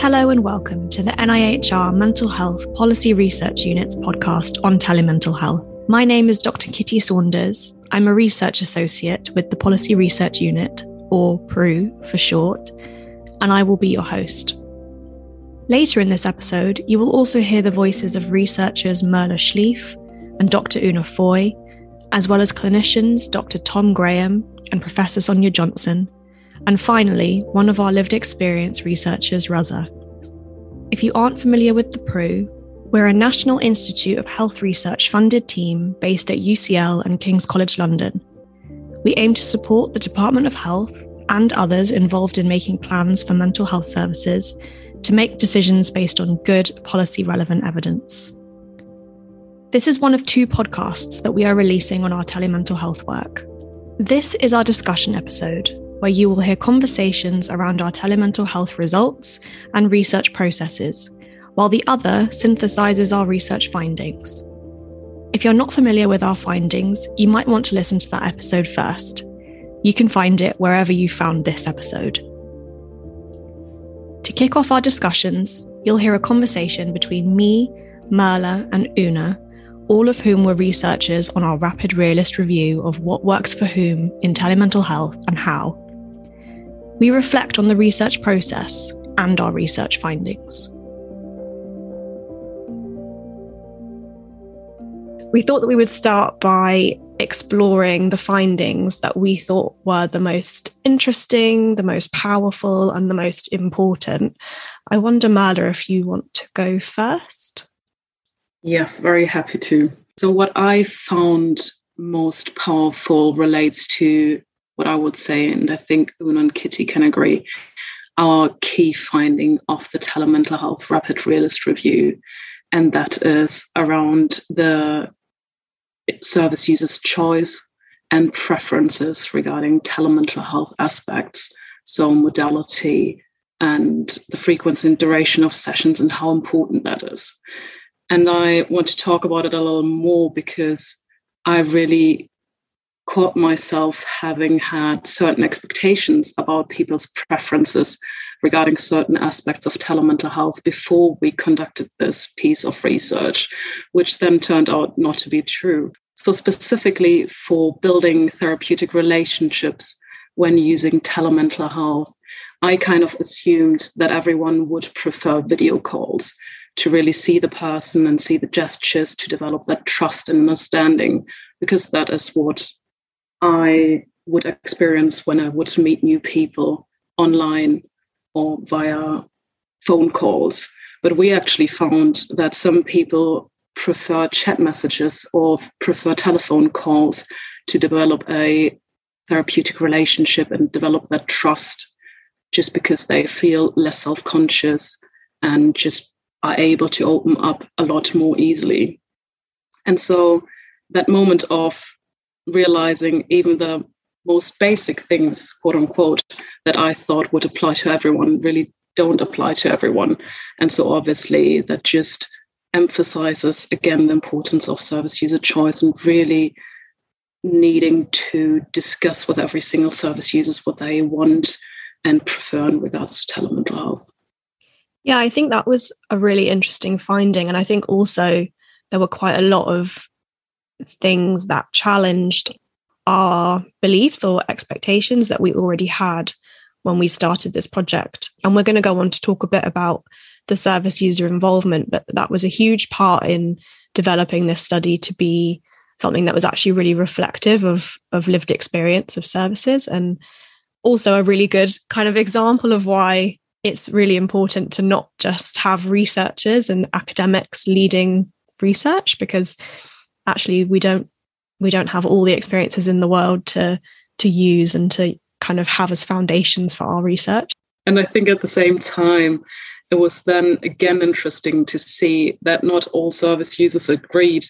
Hello and welcome to the NIHR Mental Health Policy Research Unit's podcast on telemental health. My name is Dr. Kitty Saunders. I'm a research associate with the Policy Research Unit, or PRU for short, and I will be your host. Later in this episode, you will also hear the voices of researchers Merle Schlief and Dr. Una Foye, as well as clinicians Dr. Tom Graham and Professor Sonia Johnson, and finally, one of our lived experience researchers, Raza. If you aren't familiar with the PRU, we're a National Institute of Health Research funded team based at UCL and King's College London. We aim to support the Department of Health and others involved in making plans for mental health services to make decisions based on good policy relevant evidence. This is one of two podcasts that we are releasing on our telemental health work. This is our discussion episode, where you will hear conversations around our telemental health results and research processes, while the other synthesizes our research findings. If you're not familiar with our findings, you might want to listen to that episode first. You can find it wherever you found this episode. To kick off our discussions, you'll hear a conversation between me, Merle, and Una all of whom were researchers on our rapid realist review of what works for whom in telemental health and how. We reflect on the research process and our research findings. We thought that we would start by exploring the findings that we thought were the most interesting, the most powerful, and the most important. I wonder, Merle, if you want to go first. Yes, very happy to. So, what I found most powerful relates to what I would say, and I think Una and Kitty can agree, our key finding of the Telemental Health Rapid Realist Review, and that is around the service users' choice and preferences regarding telemental health aspects, so modality and the frequency and duration of sessions and how important that is. And I want to talk about it a little more because I really caught myself having had certain expectations about people's preferences regarding certain aspects of telemental health before we conducted this piece of research, which then turned out not to be true. So, specifically for building therapeutic relationships when using telemental health, I kind of assumed that everyone would prefer video calls to really see the person and see the gestures to develop that trust and understanding, because that is what I would experience when I would meet new people online or via phone calls. But we actually found that some people prefer chat messages or prefer telephone calls to develop a therapeutic relationship and develop that trust just because they feel less self conscious and just are able to open up a lot more easily. And so that moment of realizing even the most basic things, quote unquote, that I thought would apply to everyone really don't apply to everyone. And so obviously that just emphasizes again the importance of service user choice and really needing to discuss with every single service users what they want and prefer in regards to telemental health. Yeah, I think that was a really interesting finding. And I think also there were quite a lot of things that challenged our beliefs or expectations that we already had when we started this project. And we're going to go on to talk a bit about the service user involvement, but that was a huge part in developing this study to be something that was actually really reflective of, of lived experience of services and also a really good kind of example of why it's really important to not just have researchers and academics leading research because actually we don't we don't have all the experiences in the world to to use and to kind of have as foundations for our research and i think at the same time it was then again interesting to see that not all service users agreed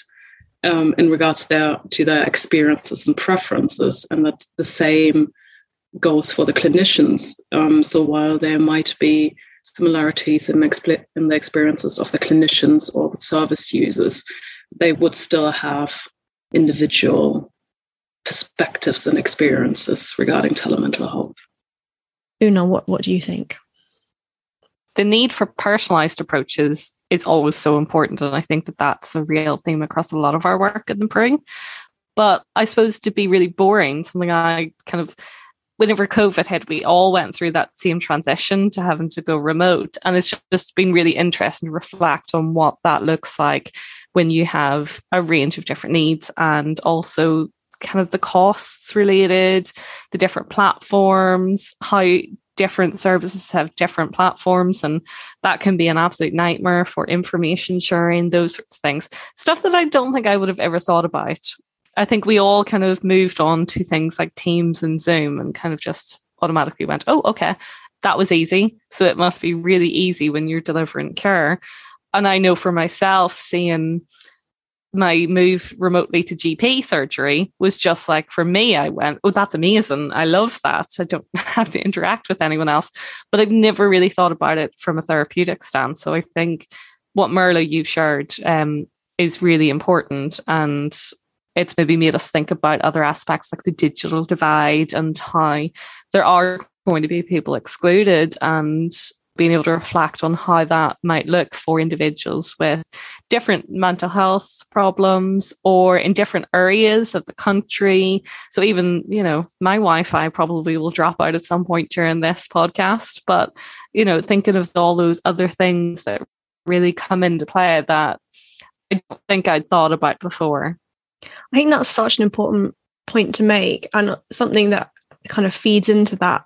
um, in regards to their to their experiences and preferences and that the same goes for the clinicians. Um, so while there might be similarities in, in the experiences of the clinicians or the service users, they would still have individual perspectives and experiences regarding telemental health. Una, what, what do you think? the need for personalized approaches is always so important. And I think that that's a real theme across a lot of our work at the PRU. But I suppose to be really boring, something I kind of whenever COVID hit, we all went through that same transition to having to go remote. And it's just been really interesting to reflect on what that looks like when you have a range of different needs and also kind of the costs related, the different platforms, how different services have different platforms and that can be an absolute nightmare for information sharing those sorts of things stuff that i don't think i would have ever thought about I think we all kind of moved on to things like Teams and Zoom and kind of just automatically went, oh, okay, that was easy. So it must be really easy when you're delivering care. And I know for myself, seeing my move remotely to GP surgery was just like for me, I went, Oh, that's amazing. I love that. I don't have to interact with anyone else. But I've never really thought about it from a therapeutic stance. So I think what Merle you've shared um, is really important. And it's maybe made us think about other aspects like the digital divide and how there are going to be people excluded and being able to reflect on how that might look for individuals with different mental health problems or in different areas of the country. So even, you know, my Wi-Fi probably will drop out at some point during this podcast, but you know, thinking of all those other things that really come into play that I don't think I'd thought about before. I think that's such an important point to make. And something that kind of feeds into that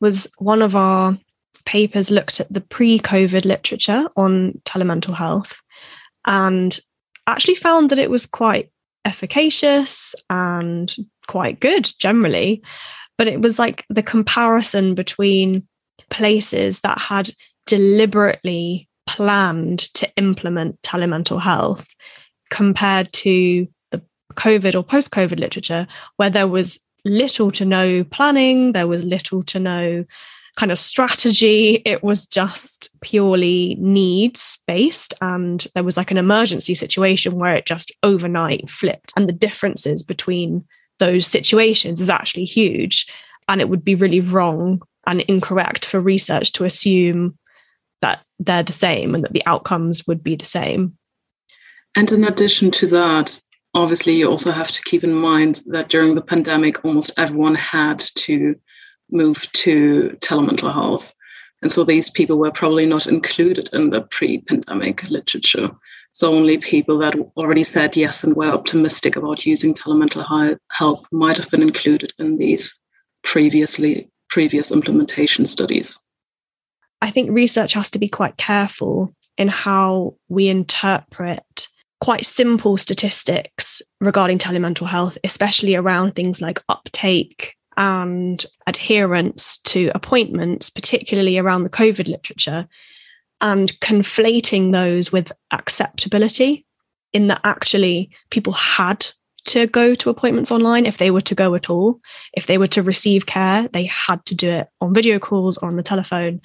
was one of our papers looked at the pre COVID literature on telemental health and actually found that it was quite efficacious and quite good generally. But it was like the comparison between places that had deliberately planned to implement telemental health compared to the COVID or post COVID literature where there was little to no planning, there was little to no kind of strategy. It was just purely needs based. And there was like an emergency situation where it just overnight flipped. And the differences between those situations is actually huge. And it would be really wrong and incorrect for research to assume that they're the same and that the outcomes would be the same. And in addition to that, obviously you also have to keep in mind that during the pandemic almost everyone had to move to telemental health. And so these people were probably not included in the pre-pandemic literature. So only people that already said yes and were optimistic about using telemental health might have been included in these previously previous implementation studies. I think research has to be quite careful in how we interpret quite simple statistics regarding telemental health, especially around things like uptake and adherence to appointments, particularly around the COVID literature, and conflating those with acceptability, in that actually people had to go to appointments online if they were to go at all. If they were to receive care, they had to do it on video calls or on the telephone.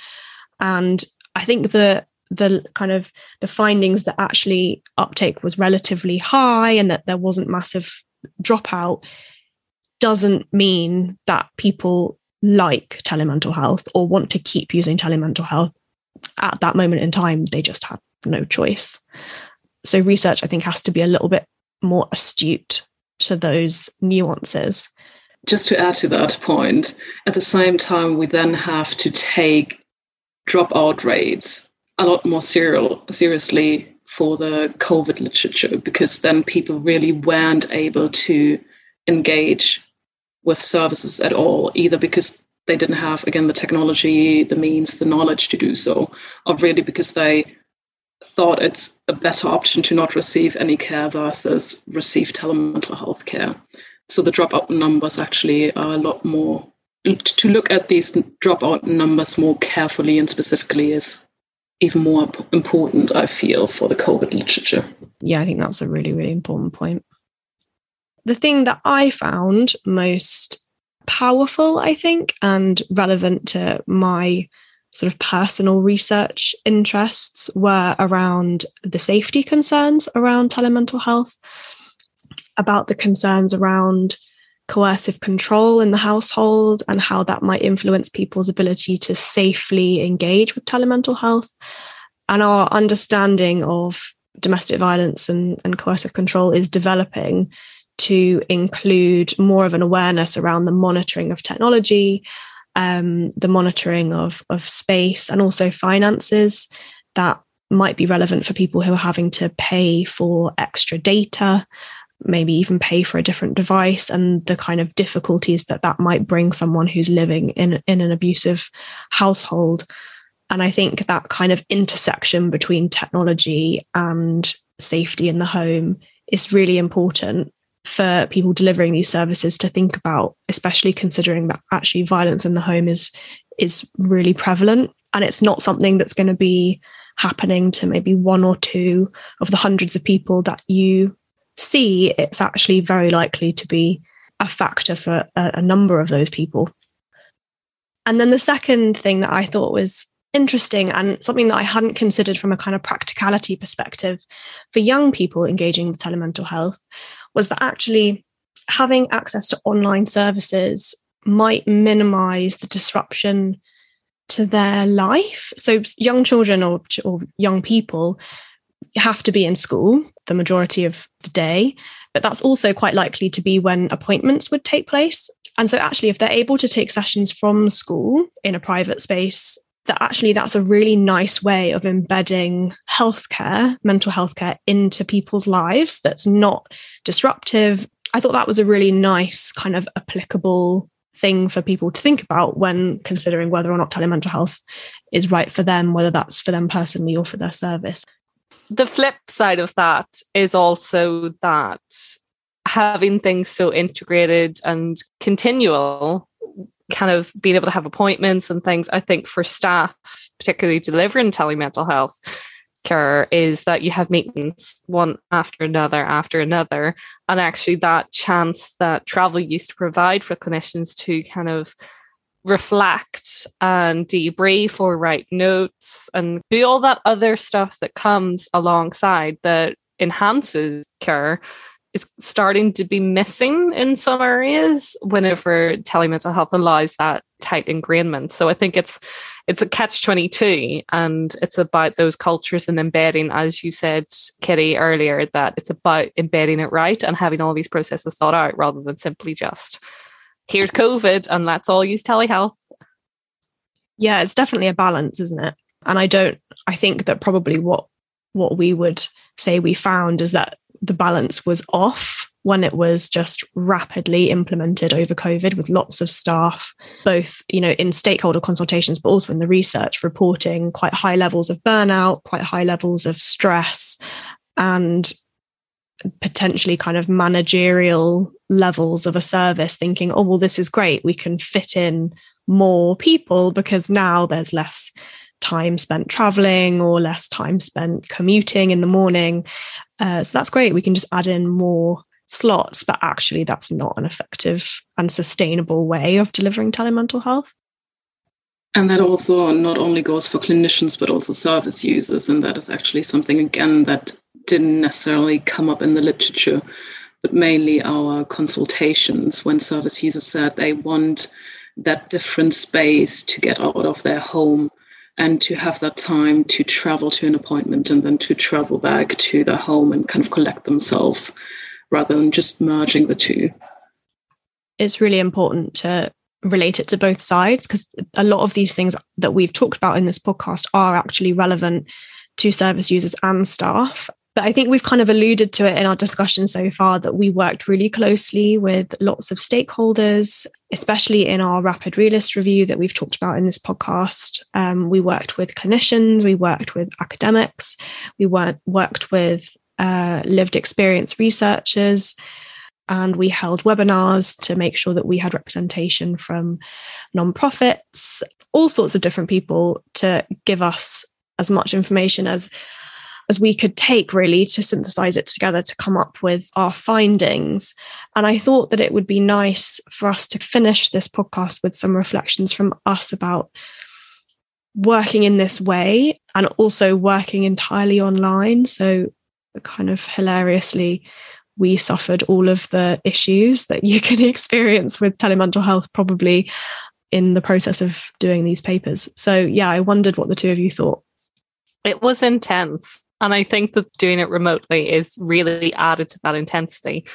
And I think that the kind of the findings that actually uptake was relatively high and that there wasn't massive dropout doesn't mean that people like telemental health or want to keep using telemental health at that moment in time. They just had no choice. So research i think has to be a little bit more astute to those nuances. Just to add to that point at the same time we then have to take dropout rates a lot more serial, seriously for the COVID literature because then people really weren't able to engage with services at all, either because they didn't have, again, the technology, the means, the knowledge to do so, or really because they thought it's a better option to not receive any care versus receive telemental health care. So the dropout numbers actually are a lot more to look at these dropout numbers more carefully and specifically is even more important, I feel, for the COVID literature. Yeah, I think that's a really, really important point. The thing that I found most powerful, I think, and relevant to my sort of personal research interests were around the safety concerns around telemental health, about the concerns around coercive control in the household and how that might influence people's ability to safely engage with telemental health. And our understanding of domestic violence and, and coercive control is developing to include more of an awareness around the monitoring of technology, um, the monitoring of, of space, and also finances that might be relevant for people who are having to pay for extra data maybe even pay for a different device and the kind of difficulties that that might bring someone who's living in in an abusive household. And i think that kind of intersection between technology and safety in the home is really important for people delivering these services to think about especially considering that actually violence in the home is is really prevalent and it's not something that's going to be happening to maybe one or two of the hundreds of people that you see, it's actually very likely to be a factor for a, a number of those people. And then the second thing that I thought was interesting and something that I hadn't considered from a kind of practicality perspective for young people engaging with telemental health was that actually having access to online services might minimize the disruption to their life. So, young children or, or young people have to be in school the majority of the day, but that's also quite likely to be when appointments would take place. And so, actually, if they're able to take sessions from school in a private space, that actually that's a really nice way of embedding healthcare, mental health care into people's lives that's not disruptive. I thought that was a really nice kind of applicable thing for people to think about when considering whether or not telemental health is right for them, whether that's for them personally or for their service the flip side of that is also that having things so integrated and continual kind of being able to have appointments and things i think for staff particularly delivering telemental health care is that you have meetings one after another after another. And actually that chance that travel used to provide for clinicians to kind of reflect and debrief or write notes and do all that other stuff that comes alongside that enhances care is starting to be missing in some areas whenever telemental health allows that tight ingrainment. So I think it's it's a catch 22 and it's about those cultures and embedding, as you said, Kitty, earlier, that it's about embedding it right and having all these processes thought out rather than simply just here's COVID and let's all use telehealth. Yeah, it's definitely a balance, isn't it? And I don't I think that probably what what we would say we found is that the balance was off when it was just rapidly implemented over COVID with lots of staff, both you know in stakeholder consultations, but also in the research, reporting quite high levels of burnout, quite high levels of stress, and potentially kind of managerial levels of a service thinking oh well this is great. We can fit in more people because now there's less time spent traveling or less time spent commuting in the morning. Uh, so that's great. We can just add in more slots but actually that's not an effective and sustainable way of delivering telemental health. And that also not only goes for clinicians but also service users. And that is actually something again that didn't necessarily come up in the literature, but mainly our consultations. When service users said they want that different space to get out of their home and to have that time to travel to an appointment and then to travel back to their home and kind of collect themselves rather than just merging the two. It's really important to relate it to both sides because a lot of these things that we've talked about in this podcast are actually relevant to service users and staff. But I think we've kind of alluded to it in our discussion so far that we worked really closely with lots of stakeholders, especially in our rapid realist review that we've talked about in this podcast. Um, we worked with clinicians, we worked with academics, we worked, worked with uh, lived experience researchers, and we held webinars to make sure that we had representation from nonprofits, all sorts of different people to give us as much information as as we could take really to synthesize it together to come up with our findings. And I thought that it would be nice for us to finish this podcast with some reflections from us about working in this way and also working entirely online. So, kind of hilariously, we suffered all of the issues that you can experience with telemental health probably in the process of doing these papers. So, yeah, I wondered what the two of you thought. It was intense. And I think that doing it remotely is really added to that intensity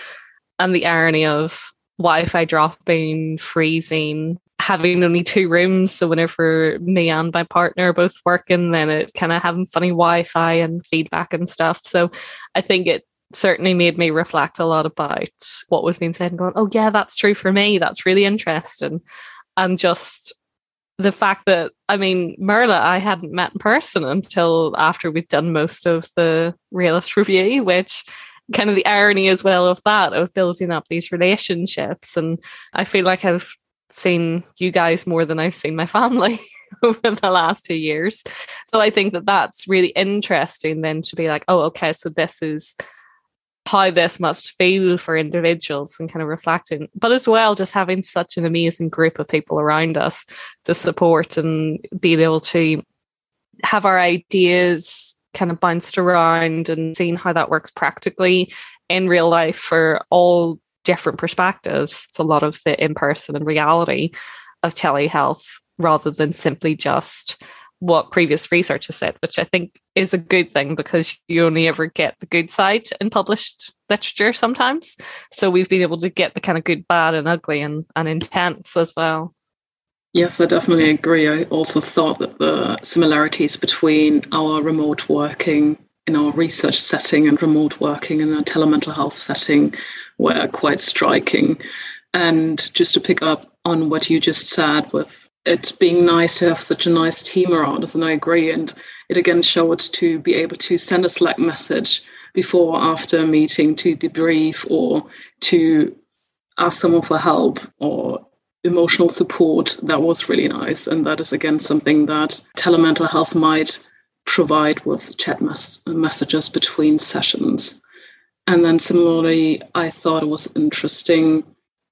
and the irony of Wi Fi dropping, freezing, having only two rooms. So whenever me and my partner are both working, then it kind of having funny Wi Fi and feedback and stuff. So I think it certainly made me reflect a lot about what was being said and going, oh, yeah, that's true for me. That's really interesting. And just the fact that, I mean, Merle, I hadn't met in person until after we'd done most of the realist review, which kind of the irony as well of that, of building up these relationships. And I feel like I've seen you guys more than I've seen my family over the last two years. So I think that that's really interesting then to be like, oh, okay, so this is how this must feel for individuals and kind of reflecting, but as well, just having such an amazing group of people around us to support and being able to have our ideas kind of bounced around and seeing how that works practically in real life for all different perspectives. It's a lot of the in person and reality of telehealth rather than simply just what previous research has said, which I think is a good thing because you only ever get the good side in published literature sometimes. So we've been able to get the kind of good, bad, and ugly and, and intense as well. Yes, I definitely agree. I also thought that the similarities between our remote working in our research setting and remote working in a telemental health setting were quite striking. And just to pick up on what you just said with it being nice to have such a nice team around us, and I agree. And it again showed to be able to send a Slack message before or after a meeting to debrief or to ask someone for help or emotional support. That was really nice. And that is again something that telemental health might provide with chat mes- messages between sessions. And then similarly, I thought it was interesting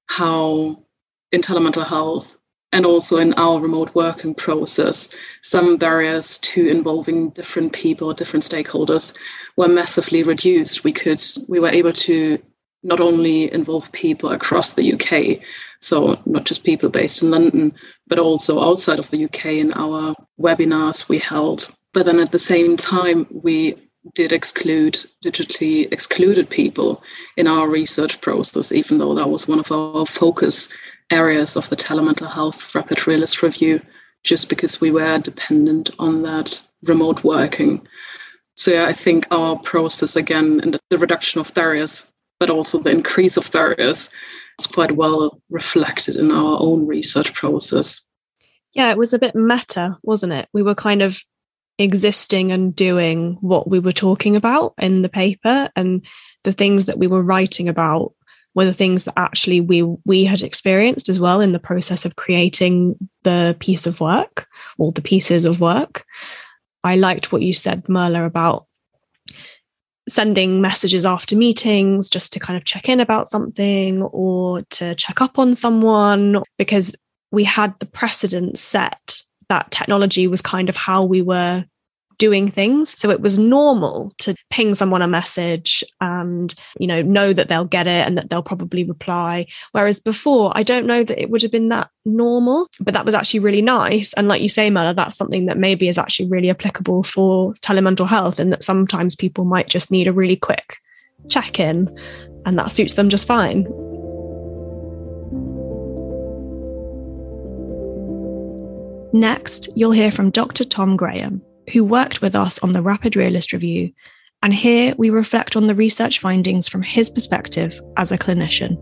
how in telemental health and also in our remote working process, some barriers to involving different people, different stakeholders were massively reduced. We could we were able to not only involve people across the UK, so not just people based in London, but also outside of the UK in our webinars we held. But then at the same time, we did exclude digitally excluded people in our research process, even though that was one of our focus areas of the telemental health rapid realist review, just because we were dependent on that remote working. So yeah, I think our process again and the reduction of barriers, but also the increase of barriers is quite well reflected in our own research process. Yeah, it was a bit meta, wasn't it? We were kind of existing and doing what we were talking about in the paper and the things that we were writing about were the things that actually we we had experienced as well in the process of creating the piece of work or the pieces of work. I liked what you said Merle about sending messages after meetings just to kind of check in about something or to check up on someone because we had the precedent set that technology was kind of how we were doing things. So it was normal to ping someone a message and you know know that they'll get it and that they'll probably reply. Whereas before i don't know that it would have been that normal but that was actually really nice. And like you say Merle that's something that maybe is actually really applicable for telemental health and that sometimes people might just need a really quick check in and that suits them just fine. Next, you'll hear from Dr. Tom Graham, who worked with us on the Rapid Realist Review, and here we reflect on the research findings from his perspective as a clinician.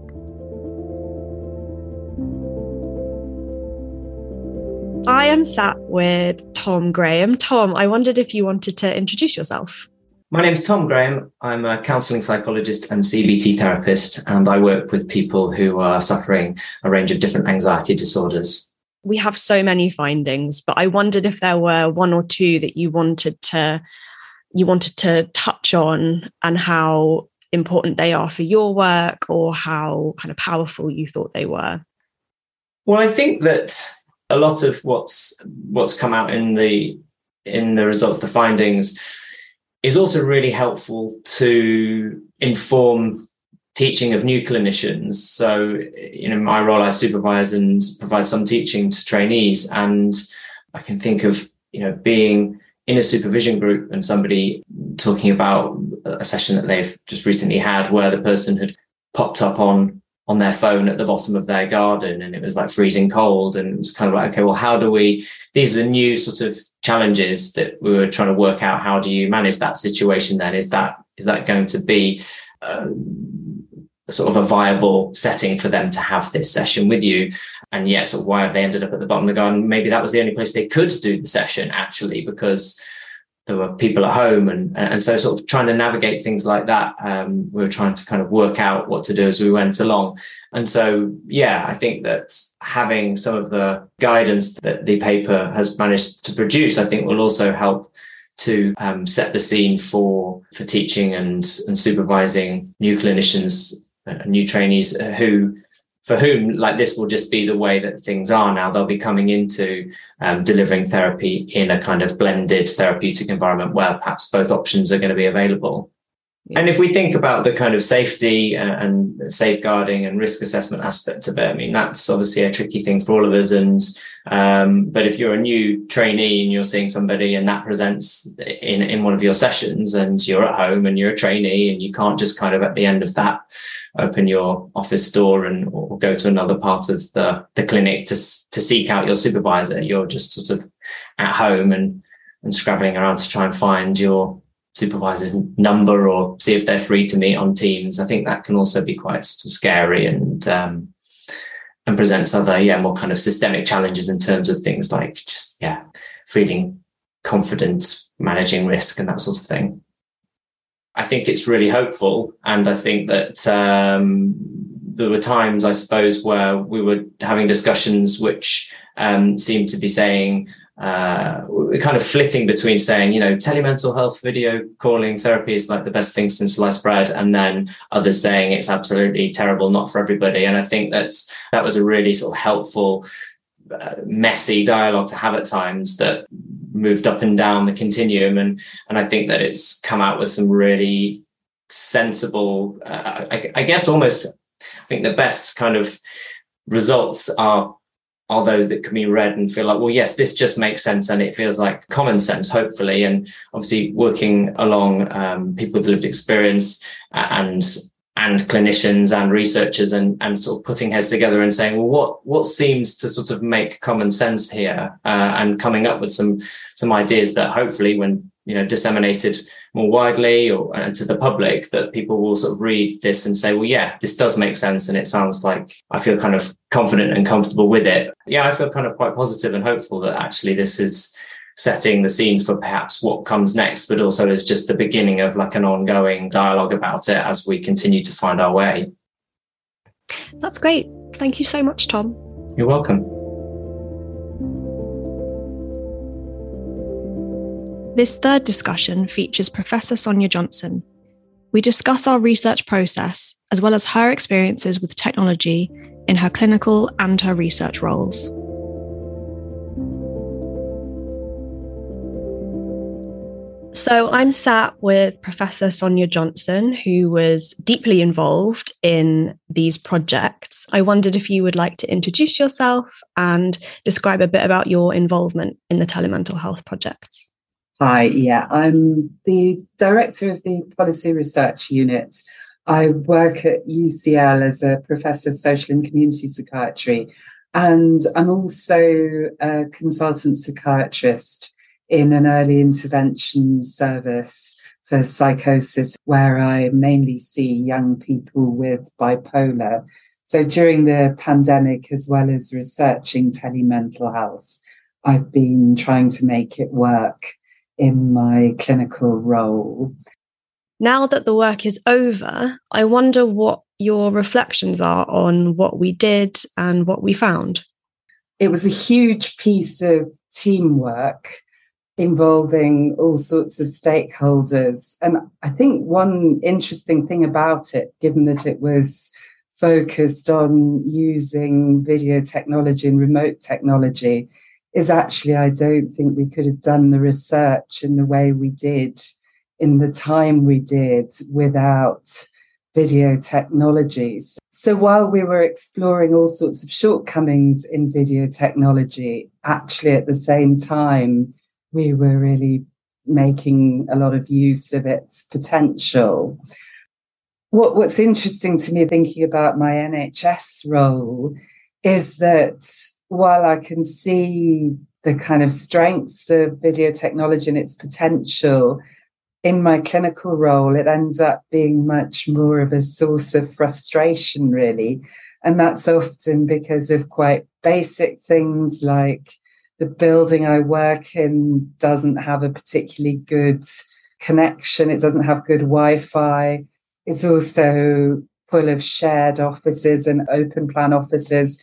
I am sat with Tom Graham. Tom, I wondered if you wanted to introduce yourself. My name is Tom Graham. I'm a counselling psychologist and CBT therapist, and I work with people who are suffering a range of different anxiety disorders we have so many findings, but I wondered if there were one or two that you wanted to you wanted to touch on and how important they are for your work or how kind of powerful you thought they were. Well, I think that a lot of what's what's come out in the in the results, the findings, is also really helpful to inform teaching of new clinicians. So, you know, my role, I supervise and provide some teaching to trainees. And I can think of, you know, being in a supervision group and somebody talking about a session that they've just recently had where the person had popped up on on their phone at the bottom of their garden and it was like freezing cold and it was kind of like okay well how do we these are the new sort of challenges that we were trying to work out how do you manage that situation then is that is that going to be um, sort of a viable setting for them to have this session with you. And yet sort of why have they ended up at the bottom of the garden? Maybe that was the only place they could do the session actually because there were people at home and and so sort of trying to navigate things like that um, we were trying to kind of work out what to do as we went along. And so yeah i think that having some of the guidance that the paper has managed to produce i think will also help to um, set the scene for for teaching and and supervising new clinicians new trainees uh, who for whom like this will just be the way that things are now. They'll be coming into um, delivering therapy in a kind of blended therapeutic environment where perhaps both options are going to be available. And if we think about the kind of safety uh, and safeguarding and risk assessment aspect of it, I mean, that's obviously a tricky thing for all of us. And, um, but if you're a new trainee and you're seeing somebody and that presents in, in one of your sessions and you're at home and you're a trainee and you can't just kind of at the end of that open your office door and or go to another part of the, the clinic to, to seek out your supervisor, you're just sort of at home and, and scrabbling around to try and find your supervisor's number or see if they're free to meet on Teams. I think that can also be quite sort of scary and um, and presents other yeah more kind of systemic challenges in terms of things like just yeah feeling confident, managing risk, and that sort of thing. I think it's really hopeful, and I think that um, there were times, I suppose, where we were having discussions which um, seemed to be saying, uh, kind of flitting between saying, you know, telemental health video calling therapy is like the best thing since sliced bread, and then others saying it's absolutely terrible, not for everybody. And I think that that was a really sort of helpful, uh, messy dialogue to have at times that moved up and down the continuum. And and I think that it's come out with some really sensible, uh, I, I guess, almost. I think the best kind of results are are those that can be read and feel like, well, yes, this just makes sense and it feels like common sense, hopefully. And obviously, working along um, people with lived experience and and clinicians and researchers and, and sort of putting heads together and saying, well, what what seems to sort of make common sense here, uh, and coming up with some some ideas that hopefully, when you know disseminated more widely or and to the public that people will sort of read this and say well yeah this does make sense and it sounds like i feel kind of confident and comfortable with it. Yeah i feel kind of quite positive and hopeful that actually this is setting the scene for perhaps what comes next but also is just the beginning of like an ongoing dialogue about it as we continue to find our way that's great thank you so much tom you're welcome This third discussion features Professor Sonia Johnson. We discuss our research process as well as her experiences with technology in her clinical and her research roles. So, I'm sat with Professor Sonia Johnson, who was deeply involved in these projects. I wondered if you would like to introduce yourself and describe a bit about your involvement in the telemental health projects. Hi, yeah, I'm the director of the Policy Research Unit. I work at UCL as a professor of social and community psychiatry, and I'm also a consultant psychiatrist in an early intervention service for psychosis, where I mainly see young people with bipolar. So during the pandemic, as well as researching telemental health, I've been trying to make it work in my clinical role. Now that the work is over, I wonder what your reflections are on what we did and what we found. It was a huge piece of teamwork involving all sorts of stakeholders. And I think one interesting thing about it, given that it was focused on using video technology and remote technology, is actually, I don't think we could have done the research in the way we did in the time we did without video technologies. So while we were exploring all sorts of shortcomings in video technology, actually at the same time, we were really making a lot of use of its potential. What, what's interesting to me thinking about my NHS role is that while I can see the kind of strengths of video technology and its potential, in my clinical role, it ends up being much more of a source of frustration, really. And that's often because of quite basic things like the building I work in doesn't have a particularly good connection, it doesn't have good Wi Fi. It's also full of shared offices and open plan offices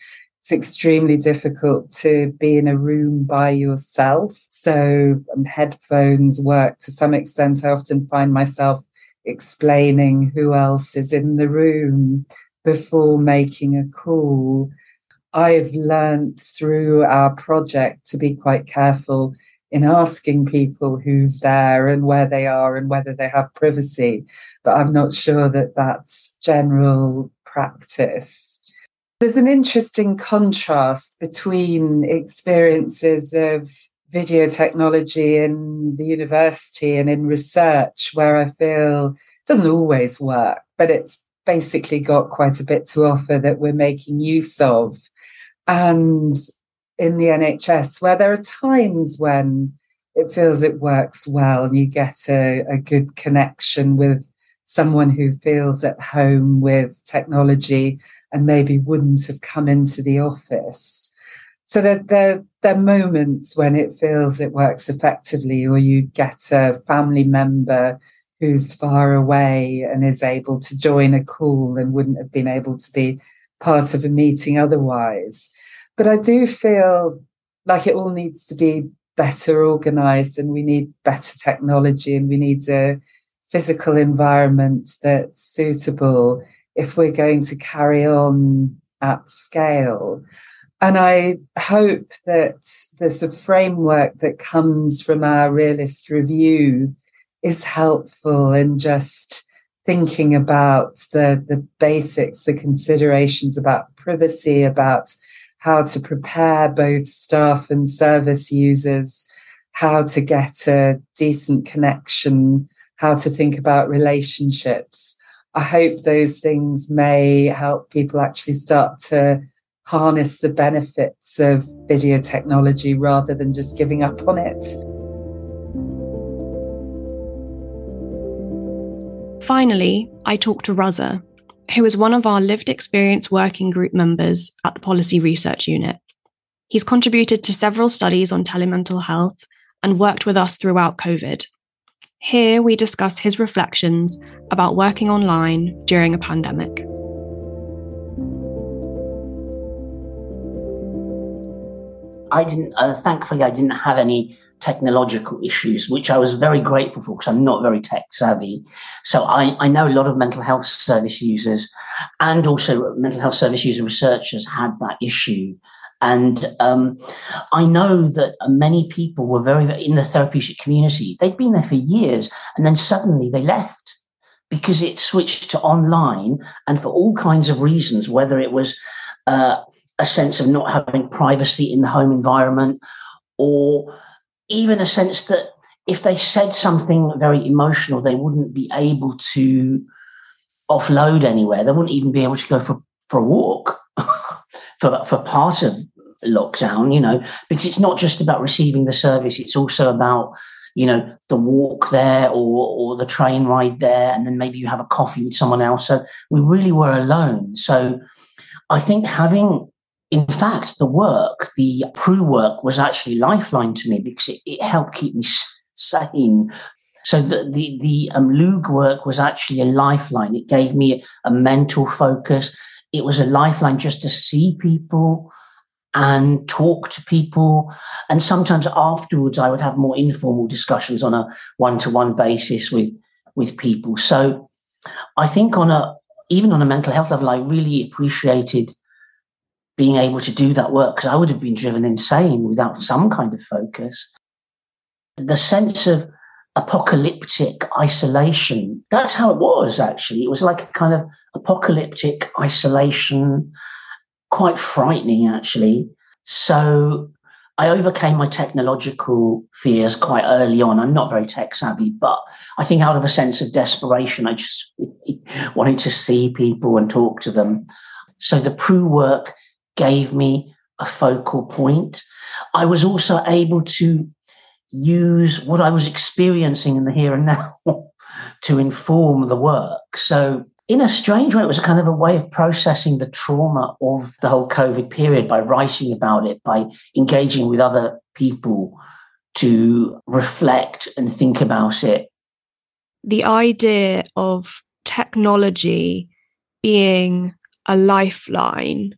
it's extremely difficult to be in a room by yourself. So um, headphones work to some extent. I often find myself explaining who else is in the room before making a call. I've learned through our project to be quite careful in asking people who's there and where they are and whether they have privacy. But I'm not sure that that's general practice. There's an interesting contrast between experiences of video technology in the university and in research, where I feel it doesn't always work, but it's basically got quite a bit to offer that we're making use of. And in the NHS, where there are times when it feels it works well and you get a, a good connection with someone who feels at home with technology and maybe wouldn't have come into the office. So there, there, there are moments when it feels it works effectively, or you get a family member who's far away and is able to join a call and wouldn't have been able to be part of a meeting otherwise. But I do feel like it all needs to be better organized and we need better technology and we need a physical environment that's suitable if we're going to carry on at scale. And I hope that there's a framework that comes from our realist review is helpful in just thinking about the, the basics, the considerations about privacy, about how to prepare both staff and service users, how to get a decent connection, how to think about relationships. I hope those things may help people actually start to harness the benefits of video technology rather than just giving up on it. Finally, I talked to Raza, who is one of our lived experience working group members at the Policy Research Unit. He's contributed to several studies on telemental health and worked with us throughout COVID. Here we discuss his reflections about working online during a pandemic. I didn't, uh, thankfully, I didn't have any technological issues, which I was very grateful for because I'm not very tech savvy. So I, I know a lot of mental health service users and also mental health service user researchers had that issue. And um, I know that many people were very, very in the therapeutic community. They'd been there for years and then suddenly they left because it switched to online and for all kinds of reasons, whether it was uh, a sense of not having privacy in the home environment or even a sense that if they said something very emotional, they wouldn't be able to offload anywhere. They wouldn't even be able to go for, for a walk for, for part of lockdown, you know, because it's not just about receiving the service, it's also about, you know, the walk there or, or the train ride there, and then maybe you have a coffee with someone else. So we really were alone. So I think having in fact, the work, the PRU work was actually lifeline to me because it, it helped keep me sane. So the, the, the um, Lug work was actually a lifeline. It gave me a mental focus it was a lifeline just to see people and talk to people. And sometimes afterwards, I would have more informal discussions on a one to one basis with, with people. So I think on a, even on a mental health level, I really appreciated being able to do that work because I would have been driven insane without some kind of focus. The sense of apocalyptic isolation. That's how it was, actually. It was like a kind of apocalyptic isolation, quite frightening, actually. So I overcame my technological fears quite early on. I'm not very tech savvy, but I think out of a sense of desperation, I just wanted to see people and talk to them. So the PRU work gave me a focal point. I was also able to use what I was experiencing in the here and now to inform the work. So, in a strange way, it was kind of a way of processing the trauma of the whole COVID period by writing about it, by engaging with other people to reflect and think about it. The idea of technology being a lifeline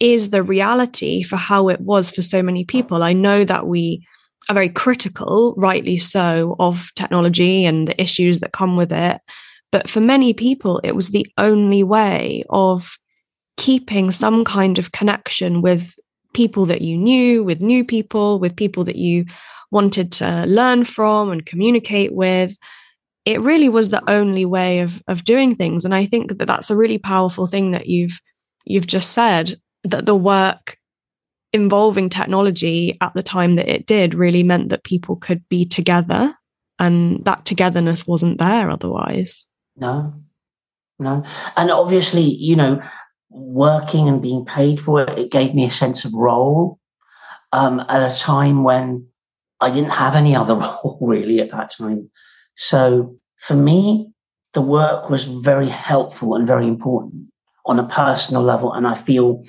is the reality for how it was for so many people. I know that we are very critical, rightly so, of technology and the issues that come with it. But for many people, it was the only way of keeping some kind of connection with people that you knew, with new people, with people that you wanted to learn from and communicate with. It really was the only way of of doing things, and I think that that's a really powerful thing that you've you've just said that the work involving technology at the time that it did really meant that people could be together and that togetherness wasn't there otherwise. No no. And obviously you know working and being paid for it it gave me a sense of role um, at a time when i didn't have any other role really at that time. So for me the work was very helpful and very important on a personal level and i feel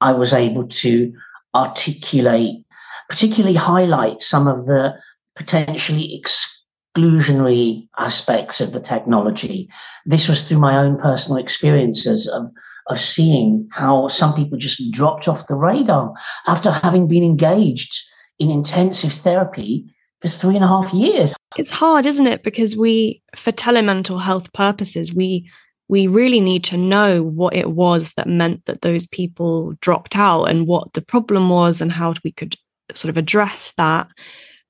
i was able to articulate, particularly highlight some of the potentially exclusionary aspects of the technology. This was through my own personal experiences of, of seeing how some people just dropped off the radar after having been engaged in intensive therapy for three and a half years. It's hard, isn't it? Because we, for telemental health purposes, we we really need to know what it was that meant that those people dropped out and what the problem was and how we could sort of address that.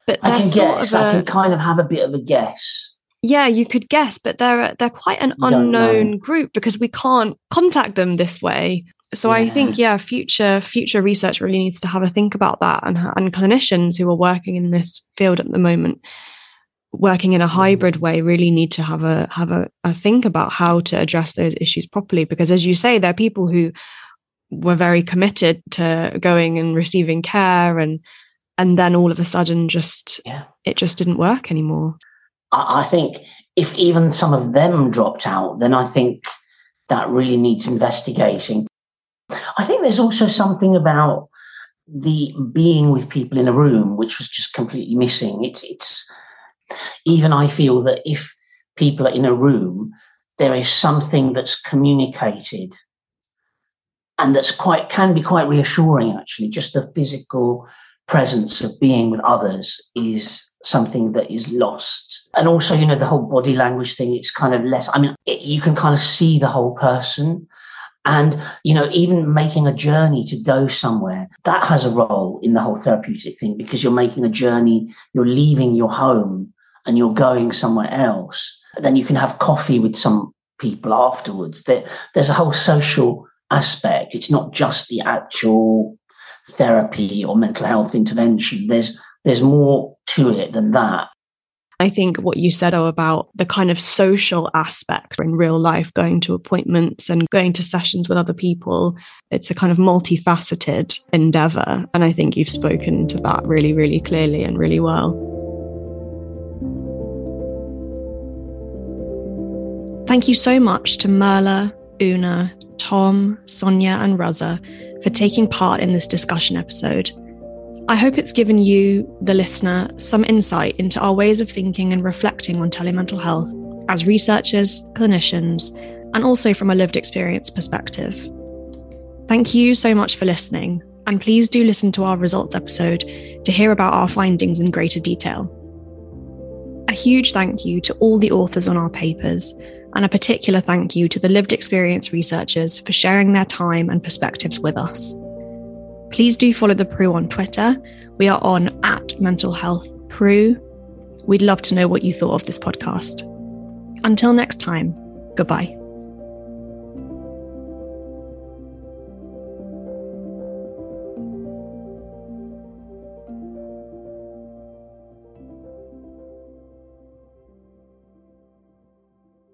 But I can guess. I can kind of have a bit of a guess. Yeah, you could guess, but they're they're quite an unknown group because we can't contact them this way. So yeah. I think yeah, future future research really needs to have a think about that, and and clinicians who are working in this field at the moment working in a mm-hmm. hybrid way really need to have a have a, a think about how to address those issues properly. Because as you say there are people who were very committed to going and receiving care and and then all of a sudden just yeah. it just didn't work anymore. I, think if even some of them dropped out then i think that really needs investigating. I think there's also something about the being with people in a room which was just completely missing. It's it's even I feel that if people are in a room, there is something that's communicated and that's quite can be quite reassuring actually. Just the physical presence of being with others is something that is lost. And also you know the whole body language thing it's kind of less i mean it, you can kind of see the whole person. And you know even making a journey to go somewhere that has a role in the whole therapeutic thing because you're making a journey you're leaving your home and you're going somewhere else, then you can have coffee with some people afterwards. There, there's a whole social aspect. It's not just the actual therapy or mental health intervention. There's there's more to it than that. I think what you said oh, about the kind of social aspect in real life, going to appointments and going to sessions with other people, it's a kind of multifaceted endeavor. And I think you've spoken to that really, really clearly and really well. Thank you so much to Merle, Una, Tom, Sonia, and Raza for taking part in this discussion episode. I hope it's given you, the listener, some insight into our ways of thinking and reflecting on telemental health as researchers, clinicians, and also from a lived experience perspective. Thank you so much for listening, and please do listen to our results episode to hear about our findings in greater detail. A huge thank you to all the authors on our papers and a particular thank you to the lived experience researchers for sharing their time and perspectives with us. Please do follow the PRU on Twitter. We are on at mental health PRU. We'd love to know what you thought of this podcast. Until next time, goodbye.